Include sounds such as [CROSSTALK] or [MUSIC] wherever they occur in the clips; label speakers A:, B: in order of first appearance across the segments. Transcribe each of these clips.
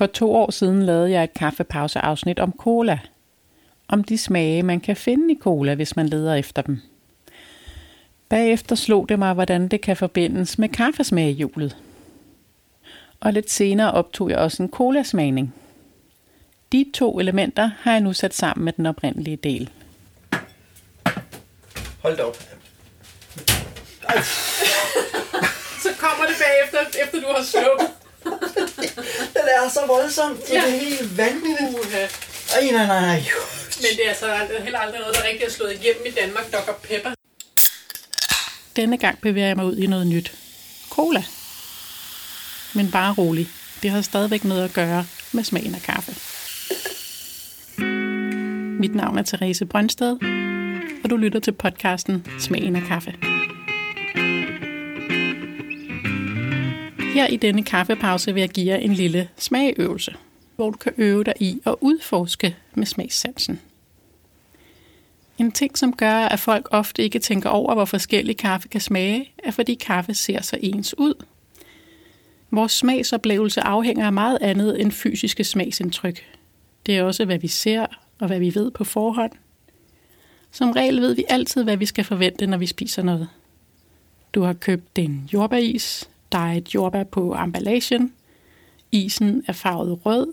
A: For to år siden lavede jeg et kaffepauseafsnit om cola. Om de smage, man kan finde i cola, hvis man leder efter dem. Bagefter slog det mig, hvordan det kan forbindes med kaffesmagehjulet. Og lidt senere optog jeg også en colasmagning. De to elementer har jeg nu sat sammen med den oprindelige del.
B: Hold da op.
A: Så kommer det bagefter, efter du har slukket. [LAUGHS]
B: Den er så voldsom. Det er
A: Ja.
B: helt vanvittigt.
A: Uha.
B: Ej, nej, nej, nej.
A: Men det er altså aldrig, heller aldrig noget, der rigtig er slået igennem i Danmark, Dr. Pepper. Denne gang bevæger jeg mig ud i noget nyt. Cola. Men bare rolig. Det har stadigvæk noget at gøre med smagen af kaffe. Mit navn er Therese Brøndsted, og du lytter til podcasten Smagen af kaffe. Her i denne kaffepause vil jeg give jer en lille smagøvelse, hvor du kan øve dig i at udforske med smagssansen. En ting, som gør, at folk ofte ikke tænker over, hvor forskellig kaffe kan smage, er fordi kaffe ser så ens ud. Vores smagsoplevelse afhænger af meget andet end fysiske smagsindtryk. Det er også, hvad vi ser og hvad vi ved på forhånd. Som regel ved vi altid, hvad vi skal forvente, når vi spiser noget. Du har købt en jordbæris, der er et jordbær på emballagen, isen er farvet rød,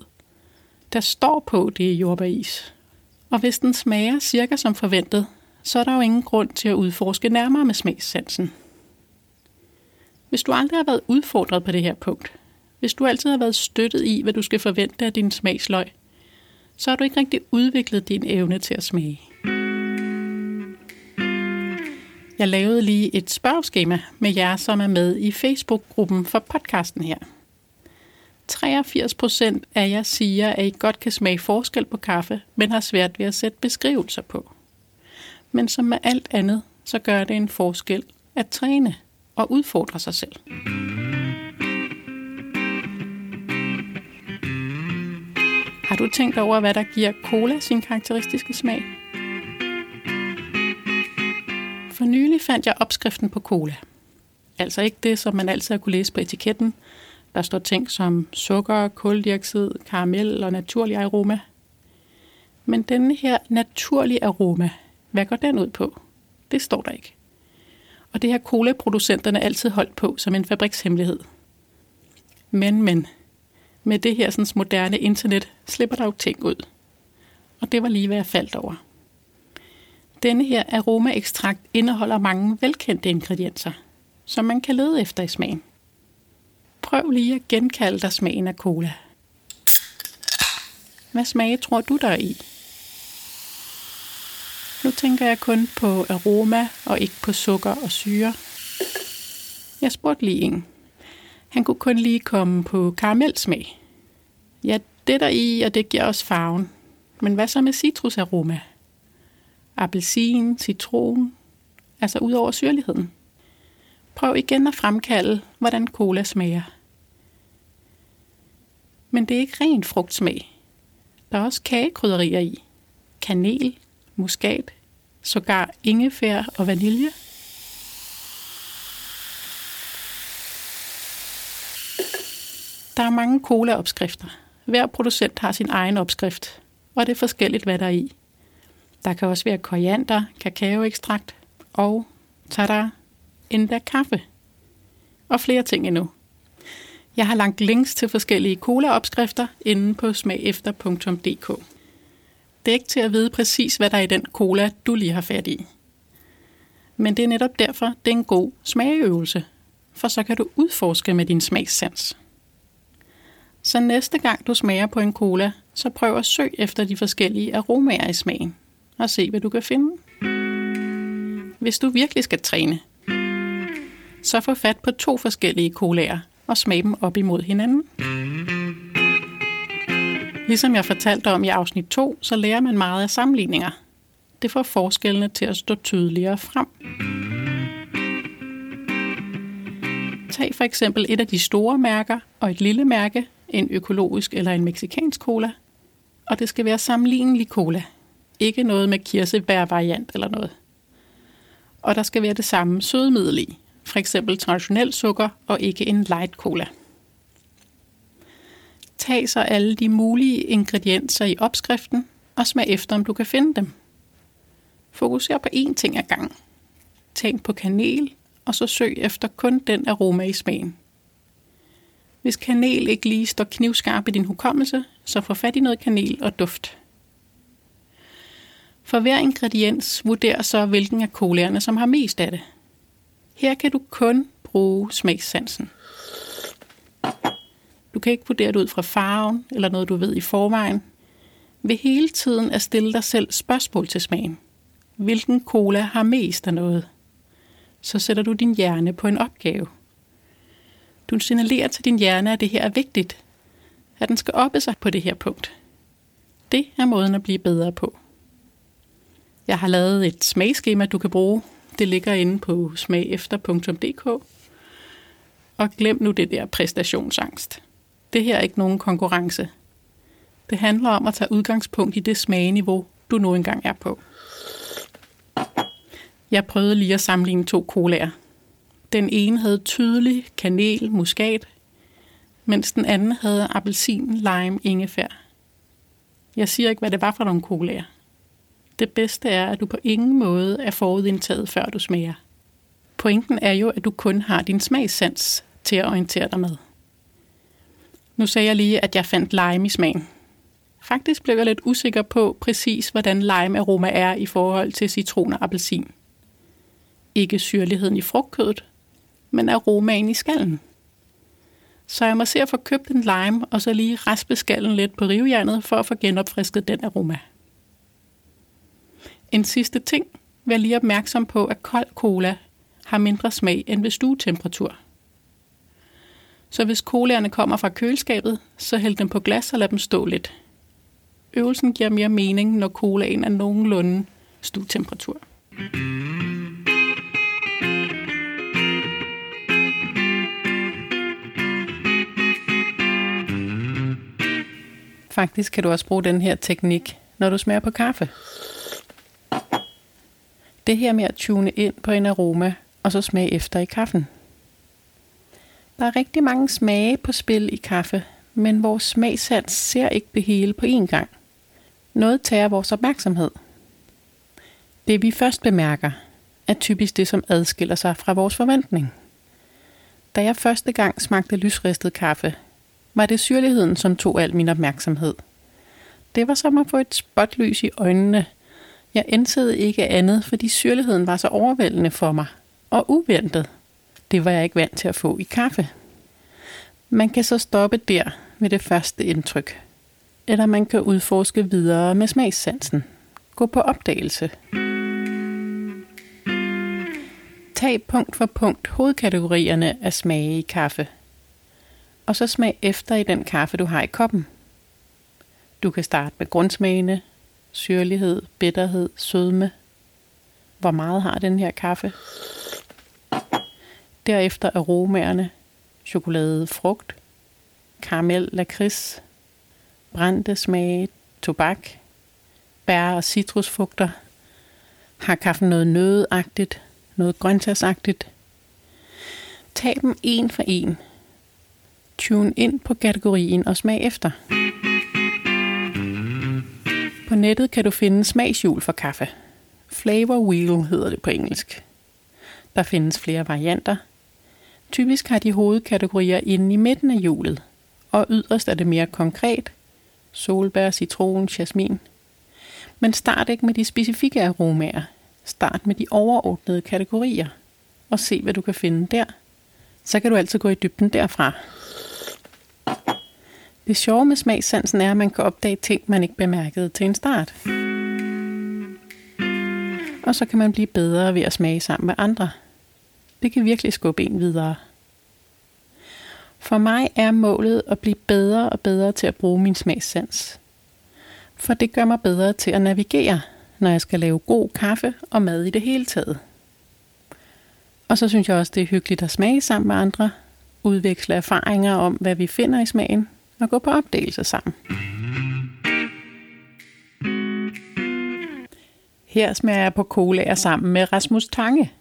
A: der står på, det er jordbæris. Og hvis den smager cirka som forventet, så er der jo ingen grund til at udforske nærmere med smagssansen. Hvis du aldrig har været udfordret på det her punkt, hvis du altid har været støttet i, hvad du skal forvente af din smagsløg, så har du ikke rigtig udviklet din evne til at smage. Jeg lavede lige et spørgeskema med jer, som er med i Facebook-gruppen for podcasten her. 83 procent af jer siger, at I godt kan smage forskel på kaffe, men har svært ved at sætte beskrivelser på. Men som med alt andet, så gør det en forskel at træne og udfordre sig selv. Har du tænkt over, hvad der giver cola sin karakteristiske smag? For nylig fandt jeg opskriften på cola. Altså ikke det, som man altid har kunne læse på etiketten. Der står ting som sukker, koldioxid, karamel og naturlig aroma. Men denne her naturlige aroma, hvad går den ud på? Det står der ikke. Og det har colaproducenterne altid holdt på som en fabrikshemmelighed. Men, men, med det her sådan, moderne internet slipper der jo ting ud. Og det var lige, hvad jeg faldt over. Denne her aromaekstrakt indeholder mange velkendte ingredienser, som man kan lede efter i smagen. Prøv lige at genkalde dig smagen af cola. Hvad smage tror du der er i? Nu tænker jeg kun på aroma og ikke på sukker og syre. Jeg spurgte lige en. Han kunne kun lige komme på karamelsmag. Ja, det der i, og det giver også farven. Men hvad så med citrusaroma? Appelsin, citron, altså ud over syrligheden. Prøv igen at fremkalde, hvordan cola smager. Men det er ikke ren frugtsmag. Der er også kagekrydderier i. Kanel, muskat, sågar ingefær og vanilje. Der er mange colaopskrifter. Hver producent har sin egen opskrift, og det er forskelligt, hvad der er i. Der kan også være koriander, kakaoekstrakt og, tada, endda kaffe. Og flere ting endnu. Jeg har lagt links til forskellige colaopskrifter inde på smagefter.dk. Det er ikke til at vide præcis, hvad der er i den cola, du lige har fat i. Men det er netop derfor, det er en god smageøvelse, for så kan du udforske med din smagssans. Så næste gang du smager på en cola, så prøv at søge efter de forskellige aromaer i smagen, og se, hvad du kan finde. Hvis du virkelig skal træne, så få fat på to forskellige colaer og smag dem op imod hinanden. Ligesom jeg fortalte om i afsnit 2, så lærer man meget af sammenligninger. Det får forskellene til at stå tydeligere frem. Tag for eksempel et af de store mærker og et lille mærke, en økologisk eller en meksikansk cola. Og det skal være sammenlignelig cola. Ikke noget med kirsebær-variant eller noget. Og der skal være det samme sødemiddel i. For eksempel traditionel sukker og ikke en light cola. Tag så alle de mulige ingredienser i opskriften og smag efter, om du kan finde dem. Fokuser på én ting ad gangen. Tænk på kanel, og så søg efter kun den aroma i smagen. Hvis kanel ikke lige står knivskarp i din hukommelse, så få fat i noget kanel og duft. For hver ingrediens vurderer så, hvilken af colaerne, som har mest af det. Her kan du kun bruge smagssansen. Du kan ikke vurdere det ud fra farven eller noget, du ved i forvejen. Ved hele tiden at stille dig selv spørgsmål til smagen. Hvilken cola har mest af noget? Så sætter du din hjerne på en opgave. Du signalerer til din hjerne, at det her er vigtigt. At den skal oppe sig på det her punkt. Det er måden at blive bedre på. Jeg har lavet et smagskema, du kan bruge. Det ligger inde på smagefter.dk. Og glem nu det der præstationsangst. Det her er ikke nogen konkurrence. Det handler om at tage udgangspunkt i det smageniveau, du nu engang er på. Jeg prøvede lige at sammenligne to colaer. Den ene havde tydelig kanel, muskat, mens den anden havde appelsin, lime, ingefær. Jeg siger ikke, hvad det var for nogle colaer. Det bedste er, at du på ingen måde er forudindtaget, før du smager. Pointen er jo, at du kun har din smagssans til at orientere dig med. Nu sagde jeg lige, at jeg fandt lime i smagen. Faktisk blev jeg lidt usikker på præcis, hvordan lime aroma er i forhold til citron og appelsin. Ikke syrligheden i frugtkødet, men aromaen i skallen. Så jeg må se at få købt en lime, og så lige raspe skallen lidt på rivjernet, for at få genopfrisket den aroma. En sidste ting, vær lige opmærksom på, at kold cola har mindre smag end ved stuetemperatur. Så hvis colaerne kommer fra køleskabet, så hæld dem på glas og lad dem stå lidt. Øvelsen giver mere mening, når colaen er nogenlunde stuetemperatur. Faktisk kan du også bruge den her teknik, når du smager på kaffe. Det her med at tune ind på en aroma, og så smage efter i kaffen. Der er rigtig mange smage på spil i kaffe, men vores smagsans ser ikke det hele på én gang. Noget tager vores opmærksomhed. Det vi først bemærker, er typisk det, som adskiller sig fra vores forventning. Da jeg første gang smagte lysristet kaffe, var det syrligheden, som tog al min opmærksomhed. Det var som at få et spotlys i øjnene. Jeg ænsede ikke andet, fordi syrligheden var så overvældende for mig. Og uventet. Det var jeg ikke vant til at få i kaffe. Man kan så stoppe der med det første indtryk. Eller man kan udforske videre med smagssansen. Gå på opdagelse. Tag punkt for punkt hovedkategorierne af smage i kaffe. Og så smag efter i den kaffe, du har i koppen. Du kan starte med grundsmagene, syrlighed, bitterhed, sødme. Hvor meget har den her kaffe? Derefter aromaerne, chokolade, frugt, karamel, lakrids, brændte smage, tobak, bær og citrusfugter. Har kaffen noget nødagtigt, noget grøntsagsagtigt? Tag dem en for en. Tune ind på kategorien og smag efter. Nettet kan du finde smagshjul for kaffe. Flavor Wheel hedder det på engelsk. Der findes flere varianter. Typisk har de hovedkategorier inde i midten af hjulet, og yderst er det mere konkret. Solbær, citron, jasmin. Men start ikke med de specifikke aromaer. Start med de overordnede kategorier, og se hvad du kan finde der. Så kan du altid gå i dybden derfra. Det sjove med smagssansen er, at man kan opdage ting, man ikke bemærkede til en start. Og så kan man blive bedre ved at smage sammen med andre. Det kan virkelig skubbe en videre. For mig er målet at blive bedre og bedre til at bruge min smagssans. For det gør mig bedre til at navigere, når jeg skal lave god kaffe og mad i det hele taget. Og så synes jeg også, det er hyggeligt at smage sammen med andre, udveksle erfaringer om, hvad vi finder i smagen, og gå på opdagelse sammen. Her smager jeg på colaer sammen med Rasmus Tange.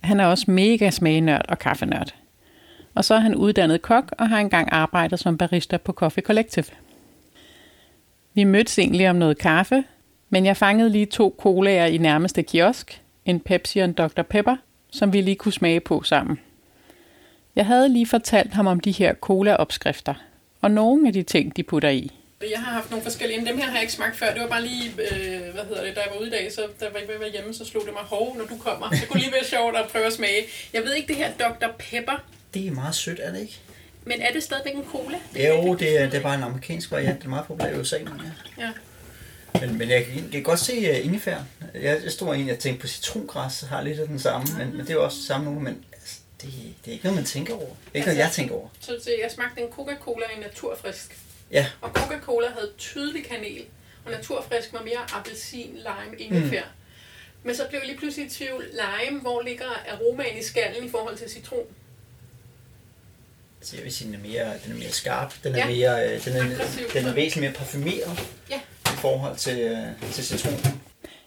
A: Han er også mega smagenørd og kaffenørd. Og så er han uddannet kok og har engang arbejdet som barista på Coffee Collective. Vi mødtes egentlig om noget kaffe, men jeg fangede lige to colaer i nærmeste kiosk, en Pepsi og en Dr. Pepper, som vi lige kunne smage på sammen. Jeg havde lige fortalt ham om de her cola-opskrifter, og nogle af de ting, de putter i.
C: Jeg har haft nogle forskellige, dem her har jeg ikke smagt før. Det var bare lige, øh, hvad hedder det, da jeg var ude i dag, så da jeg var ikke hjemme, så slog det mig hov, når du kommer. Det kunne lige være sjovt at prøve at smage. Jeg ved ikke, det her Dr. Pepper,
B: Det er meget sødt, er det ikke?
C: men er det stadigvæk en cola?
B: Jo, det er, det er bare en amerikansk variant. Det er meget populær i USA. Men, ja.
C: Ja.
B: men, men jeg, kan, jeg kan godt se uh, ingefær. Jeg, jeg stod egentlig og tænkte på citrongræs, har lidt af den samme, men, men det er jo også samme nu, men det, det er ikke noget, man tænker over. Det er ikke noget, jeg tænker over.
C: Så jeg smagte en Coca-Cola i naturfrisk.
B: Ja,
C: Og Coca-Cola havde tydelig kanel, og naturfrisk var mere appelsin, lime, ingefær. Mm. Men så blev jeg lige pludselig i tvivl, lime, hvor ligger aromaen i skallen i forhold til citron?
B: så jeg vil sige, den er mere, den er mere skarp. Den er,
C: Ja.
B: mere, øh, den er,
C: Aggressiv.
B: den er væsentligt mere parfumeret
C: Ja.
B: i forhold til, øh, til citron.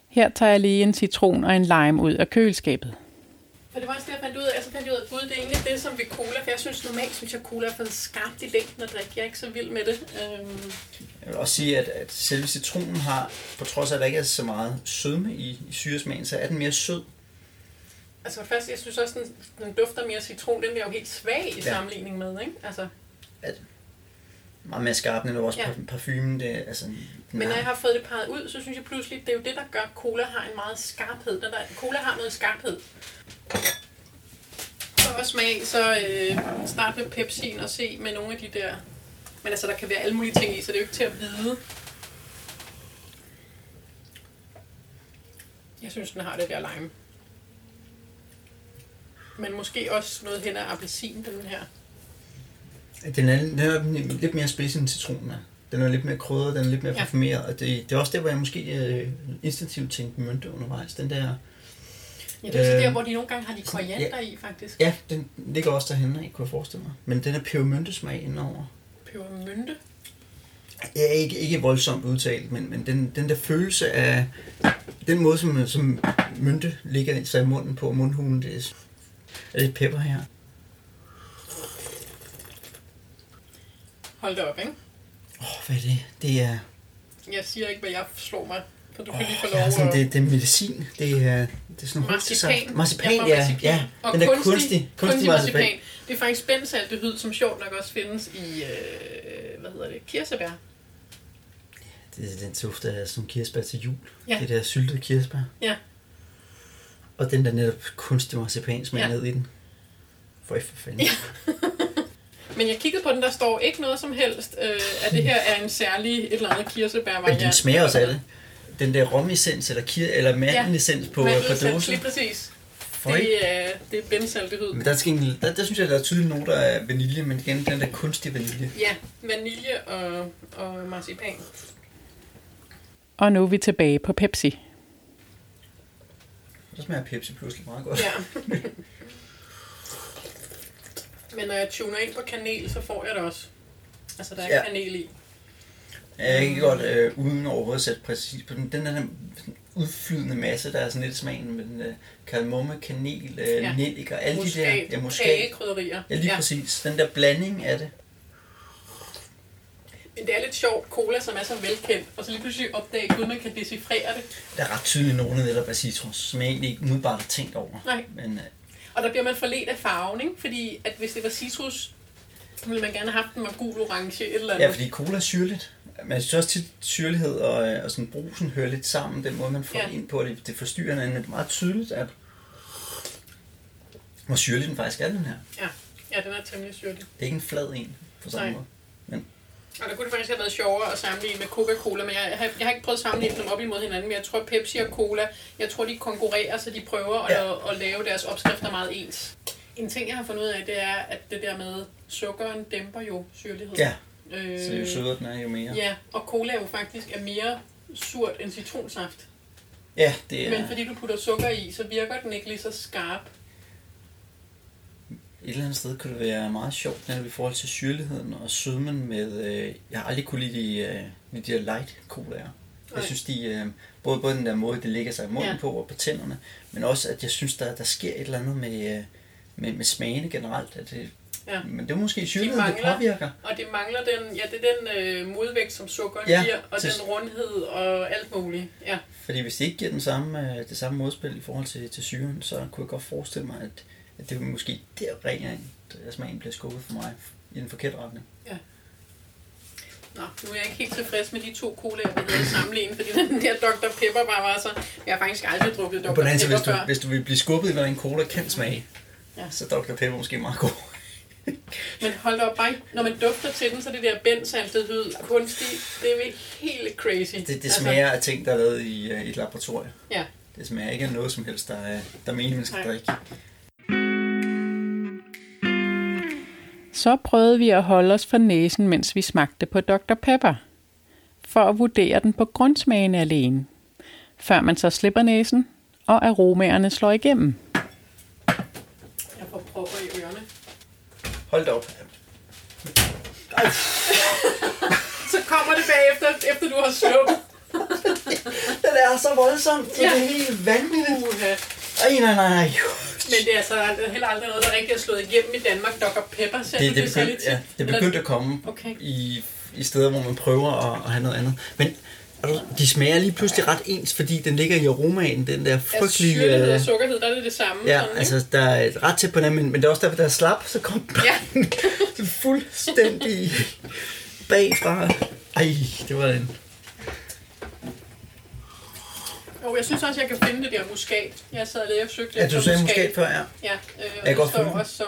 A: Her tager jeg lige en citron og en lime ud af køleskabet.
C: For det var også det, jeg fandt ud af. Altså fandt jeg ud af, at gud, det er egentlig det, som ved cola. For jeg synes normalt, synes jeg, cola er for skarpt i længden at drikke. Jeg er ikke så vild med det. Øhm,
B: Jeg vil også sige, at, at selve citronen har, på trods af, at der ikke er så meget sødme i, i syresmagen, så er den mere sød.
C: altså først, jeg synes også, den, den dufter mere citron. Den er jo helt svag i
B: Ja.
C: sammenligning med, ikke? Altså,
B: Meget mere skarp, end også
C: Ja.
B: parfumen. Det, altså,
C: men når jeg har fået det peget ud, så synes jeg pludselig, det er jo det, der gør, at cola har en meget skarphed. Den der, cola har noget skarphed. For at smage, så øh, start med Pepsi'en og se med nogle af de der... Men altså, der kan være alle mulige ting i, så det er jo ikke til at vide. Jeg synes, den har det der lime. Men måske også noget hen af appelsin, den her.
B: Den er, den er lidt mere spids end citronen er. Den er lidt mere krydret, den er lidt mere
C: Ja.
B: ja. parfumeret. Og det, det er også der, hvor jeg måske øh, instinktivt tænkte mynte undervejs. Den der,
C: Ja, det er også
B: Øh,
C: der, hvor de nogle gange har de koriander i, faktisk.
B: ja, den ligger også derhen, ikke, kunne jeg forestille mig. Men den er pebermyntesmag indover.
C: Pebermynte.
B: Ja, ikke, ikke voldsomt udtalt, men, men den, den der følelse af den måde, som, som mynte ligger sig i munden på, mundhulen, det er, er det pepper her.
C: Hold da op, ikke?
B: Åh, oh, hvad er det? Det er,
C: Jeg siger ikke, hvad jeg slår mig, for du kan
B: oh,
C: lige få
B: det
C: lov
B: er, sådan, det, det er medicin. Det er, det er sådan
C: Marcipan.
B: Marcipan,
C: Ja,
B: ja,
C: marcipan.
B: ja.
C: Og
B: Den der
C: kunstig,
B: kunstig,
C: kunstig
B: marcipan.
C: marcipan. Det er faktisk benzaldehyd, som sjovt nok også findes i, øh, hvad hedder det, kirsebær.
B: Det er den duft af sådan nogle kirsebær til jul.
C: Ja.
B: Det der syltede kirsebær.
C: Ja.
B: Og den der netop kunstige marcipan smag
C: Ja.
B: ned i den. For for fanden.
C: Ja. [LAUGHS] Men jeg kiggede på den, der står ikke noget som helst, øh, at det her er en særlig et eller andet kirsebær
B: Men den smager også af det. Den der romessens eller, kir- eller mandelessens på, på dåsen.
C: Lige præcis.
B: Føj.
C: Det er, det er benzaldehyd.
B: Men der, skal, en- der, der synes jeg, der er tydelige noter af vanilje, men igen, den der kunstige vanilje.
C: Ja, vanilje og, og marcipan.
A: Og nu er vi tilbage på Pepsi.
B: Så smager Pepsi pludselig meget godt.
C: Ja. [LAUGHS] Men når jeg tuner ind på kanel, så får jeg det også. Altså, der er
B: Ja.
C: kanel i.
B: Jeg kan godt, øh, uden overhovedet sætte præcis på den, den der sådan udflydende masse, der er sådan lidt smagen med den øh, kardemomme, kanel, øh,
C: Ja.
B: nellik og alle de der, ja, muskat.
C: kagekrydderier.
B: Ja, lige ja. præcis. Den der blanding af det.
C: Men det er lidt sjovt, cola, som er så velkendt, og så lige pludselig opdage, at man kan decifrere det.
B: Der er ret tydeligt nogle netop af citrus, som jeg egentlig ikke umiddelbart har tænkt over.
C: Nej.
B: Men øh,
C: Og der bliver man forledt af farven, ikke? Fordi at hvis det var citrus, så ville man gerne have haft den med gul, orange, et eller andet.
B: ja, fordi cola er syrligt. Men jeg synes også tit, syrlighed og, øh, og sådan brusen hører lidt sammen. Den måde, man får
C: Ja.
B: ind på, det, det forstyrrer hinanden. Men det er meget tydeligt, at hvor syrlig den faktisk er, den her.
C: ja. ja, den er temmelig syrlig.
B: Det er ikke en flad en på samme
C: Nej.
B: måde.
C: Og der kunne det faktisk have været sjovere at sammenligne med Coca-Cola, men jeg, har, jeg har ikke prøvet at sammenligne dem op imod hinanden, men jeg tror Pepsi og Cola, jeg tror de konkurrerer, så de prøver at,
B: Ja.
C: at, at lave deres opskrifter meget ens. En ting, jeg har fundet ud af, det er, at det der med sukkeren dæmper jo syrlighed.
B: Ja,
C: øh,
B: så jo sødere den er, jo mere.
C: Ja, og cola jo faktisk er mere surt end citronsaft.
B: Ja, det er
C: Men fordi du putter sukker i, så virker den ikke lige så skarp.
B: Et eller andet sted kunne det være meget sjovt, når vi i forhold til syrligheden og sødmen med, øh, jeg har aldrig kunne lide de, øh, med de der light colaer. Jeg synes, de, øh, både, både den der måde, det ligger sig i munden
C: Ja.
B: på og på tænderne, men også, at jeg synes, der, der sker et eller andet med, øh, med, med smagene generelt. At det,
C: Ja.
B: Men det er måske syrligheden, det
C: mangler-
B: påvirker.
C: Og det mangler den, ja, det er den øh, modvægt, som sukker
B: Ja,
C: giver, og
B: til-
C: den rundhed og alt muligt. Ja.
B: Fordi hvis det ikke giver den samme, øh, det samme modspil i forhold til, til syren, så kunne jeg godt forestille mig, at, at det er måske der rent at smagen bliver skubbet for mig i den forkerte retning.
C: Nå, nu er jeg ikke helt tilfreds med de to colaer, vi havde sammenlignet, fordi den der Dr. Pepper bare var så... Jeg har faktisk aldrig drukket Dr.
B: På den anden side,
C: Pepper
B: hvis du,
C: før.
B: hvis du vil blive skubbet, når en cola kan smage,
C: Ja.
B: så Dr. Pepper måske meget god. [LAUGHS]
C: Men hold op, bare, når man dufter til den, så det der benzaldehyd kunstig, det er helt crazy. Altså,
B: Det, det smager af ting, der er lavet i, øh, i et laboratorium.
C: Ja.
B: Det smager ikke af noget som helst, der, er- der er meningen, man skal drikke.
A: Så prøvede vi at holde os for næsen, mens vi smagte på Dr. Pepper, for at vurdere den på grundsmagen alene, før man så slipper næsen, og aromaerne slår igennem.
C: Jeg får propper i ørerne.
B: Hold da op.
C: Så kommer det bagefter, efter du har sluppet.
B: Det er så voldsomt. Det er
C: Ja.
B: helt vanvittigt. Ej, nej, nej, nej.
C: Men det er altså heller aldrig noget, der rigtig er slået igennem i Danmark. Dr. Pepper, ser
B: Det, det,
C: det
B: begyndte, ja, det begyndte at komme
C: Okay.
B: i, i steder, hvor man prøver at, at have noget andet. Men de smager lige pludselig ret ens, fordi den ligger i aromaen, den der
C: Altså,
B: frygtelige...
C: syrlighed og
B: øh,
C: sukkerhed, der er det det samme.
B: Ja,
C: sådan,
B: altså der er et ret tæt på den, men, men det er også derfor, der er slap, så kom
C: Ja. [LAUGHS]
B: den fuldstændig bagfra. Ej, det var en...
C: Jo, jeg synes også, jeg kan finde det der muskat. Jeg sad lige og søgte
B: Ja,
C: efter
B: du sagde muskat før, ja.
C: Ja, øh, og det står også som...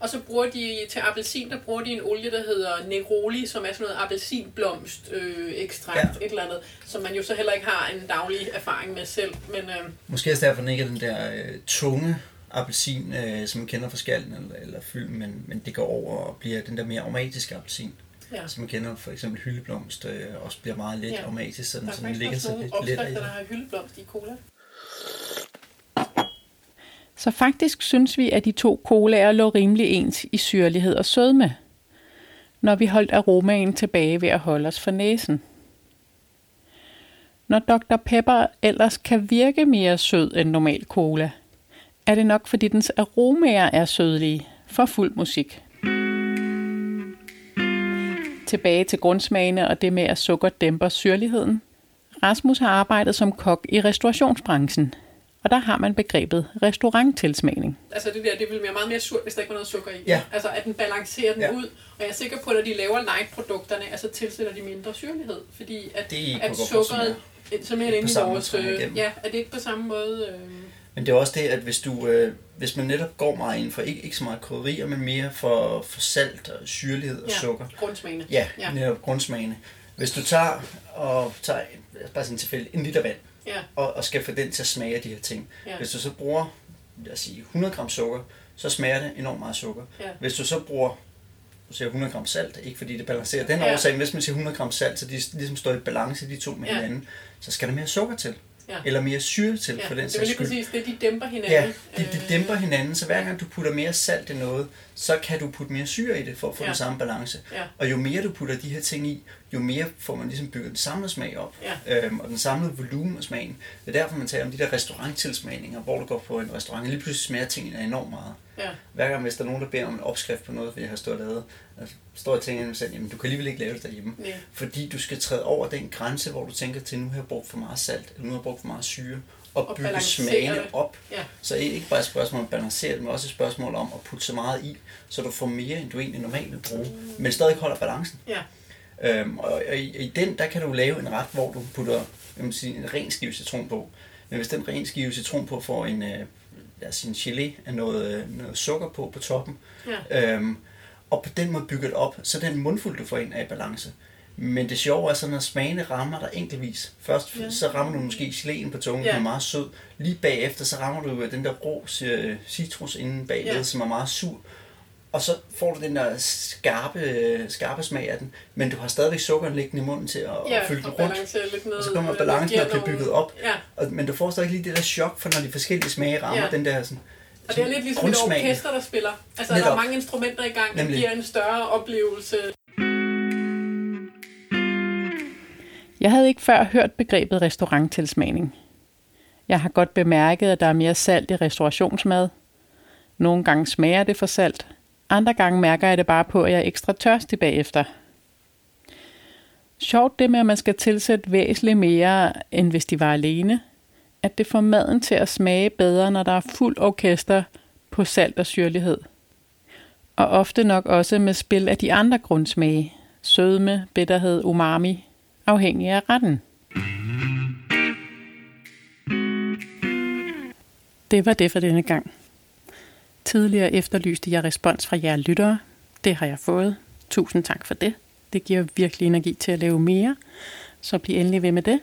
C: Og så bruger de til appelsin, der bruger de en olie, der hedder Negroli, som er sådan noget appelsinblomst øh, ekstrakt,
B: Ja.
C: et eller andet, som man jo så heller ikke har en daglig erfaring med selv. Men øh,
B: Måske også derfor, den ikke er den der øh, tunge appelsin, øh, som man kender fra skallen eller, eller fyld, men, men det går over og bliver den der mere aromatiske appelsin,
C: ja,
B: som man kender for eksempel hyldeblomst, øh, også bliver meget let
C: Ja.
B: aromatisk, sådan,
C: der er
B: så den
C: faktisk
B: ligger
C: også
B: så
C: nogle
B: lidt let i
C: opskrifter, der har hyldeblomst i cola.
A: Så faktisk synes vi, at de to colaer lå rimelig ens i syrlighed og sødme, når vi holdt aromaen tilbage ved at holde os for næsen. Når Dr. Pepper ellers kan virke mere sød end normal cola, er det nok fordi dens aromaer er sødlige for fuld musik. Tilbage til grundsmagene og det med, at sukker dæmper syrligheden. Rasmus har arbejdet som kok i restaurationsbranchen, og der har man begrebet restauranttilsmagning.
C: Altså det der, det ville være meget mere surt, hvis der ikke var noget sukker i.
B: Ja.
C: Altså at den balancerer den
B: Ja.
C: ud. Og jeg er sikker på, at når de laver light-produkterne, altså tilsætter de mindre syrlighed. Fordi at,
B: Det
C: at sukkeret, som er inde i vores... Øh, ja, er det ikke på samme måde... Øh,
B: Men det er også det, at hvis, du, øh, hvis man netop går meget ind for ikke, ikke så meget krydderier, men mere for, for salt og syrlighed og
C: ja,
B: sukker,
C: grundsmagene.
B: Ja,
C: Ja.
B: netop grundsmagene. Hvis du tager og tager bare sådan tilfælde en liter vand,
C: Ja,
B: og, og skal få den til at smage af de her ting.
C: Ja.
B: Hvis du så bruger, lad os sige, 100 gram sukker, så smager det enormt meget sukker.
C: Ja.
B: Hvis du så bruger du siger 100 gram salt, ikke fordi det balancerer den
C: Ja.
B: årsag, hvis man siger 100 gram salt, så de ligesom står i balance de to med
C: Ja.
B: hinanden, så skal der mere sukker til.
C: Ja.
B: Eller mere syre til,
C: ja.
B: for den
C: det er
B: sags
C: jo lige
B: skyld.
C: præcis det, de dæmper hinanden.
B: Ja, de, de
C: Øh,
B: dæmper hinanden, så hver gang du putter mere salt i noget, så kan du putte mere syre i det, for at få
C: Ja.
B: den samme balance.
C: Ja.
B: Og jo mere du putter de her ting i, jo mere får man ligesom bygget den samlede smag op.
C: Ja.
B: Øhm, og den samlede volumen af smagen. Det er derfor, man taler om de der restauranttilsmagninger, hvor du går på en restaurant, og lige pludselig smager tingene enormt meget.
C: Ja,
B: Hver gang, hvis der er nogen, der beder om en opskrift på noget, jeg har stået og lavet, altså, står jeg og tænker selv, jamen du kan alligevel ikke lave det derhjemme.
C: nej.
B: Fordi du skal træde over den grænse, hvor du tænker til, nu har jeg brugt for meget salt, eller nu har jeg brugt for meget syre, og,
C: Og
B: bygge smagene
C: det.
B: op.
C: Ja.
B: Så det ikke bare et spørgsmål om at balancere det, men også et spørgsmål om at putte så meget i, så du får mere, end du egentlig normalt vil bruge, men stadig holder balancen.
C: Ja,
B: Øhm, og, og i, i den, der kan du lave en ret, hvor du putter jeg sige, en ren skive citron på. Men hvis den ren skive citron på får en, øh, lad os sige, en gelé af noget, øh, noget sukker på på toppen,
C: ja.
B: øhm, og på den måde bygget op, så den mundfuld, du får ind, er i balance. Men det sjove er så, når smagene rammer dig enkeltvis. Først
C: Ja.
B: så rammer du måske geléen på tungen,
C: Ja.
B: den er meget sød. Lige bagefter, så rammer du øh, den der rå øh, citrus inde bagved,
C: ja.
B: som er meget sur. Og så får du den der skarpe, skarpe smag af den, men du har stadigvæk sukkeren liggende i munden til at,
C: ja,
B: at fylde den rundt.
C: balancere lidt ned.
B: Og så kommer balancen bliver
C: nogle-
B: bygget op.
C: Ja,
B: Og, men du får stadig lige det der chok, for når de forskellige smage rammer
C: Ja.
B: den der sådan,
C: og det er lidt ligesom et orkester, der spiller. Altså, der er
B: Netop.
C: mange instrumenter i gang, der
B: Nemlig.
C: giver en større oplevelse.
A: Jeg havde ikke før hørt begrebet restauranttilsmagning. Jeg har godt bemærket, at der er mere salt i restaurationsmad. Nogle gange smager det for salt, andre gange mærker jeg det bare på, at jeg er ekstra tørstig bagefter. Sjovt det med, at man skal tilsætte væsentligt mere, end hvis de var alene. At det får maden til at smage bedre, når der er fuld orkester på salt og syrlighed. Og ofte nok også med spil af de andre grundsmage. Sødme, bitterhed, umami, afhængig af retten. Det var det for denne gang. Tidligere efterlyste jeg respons fra jer lyttere. Det har jeg fået. Tusind tak for det. Det giver virkelig energi til at lave mere, så bliv endelig ved med det.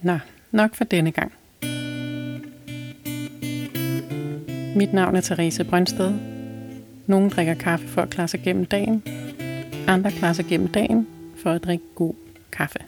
A: Nå, nok for denne gang. Mit navn er Therese Brøndsted. Nogle drikker kaffe for at klare sig gennem dagen. Andre klarer sig gennem dagen for at drikke god kaffe.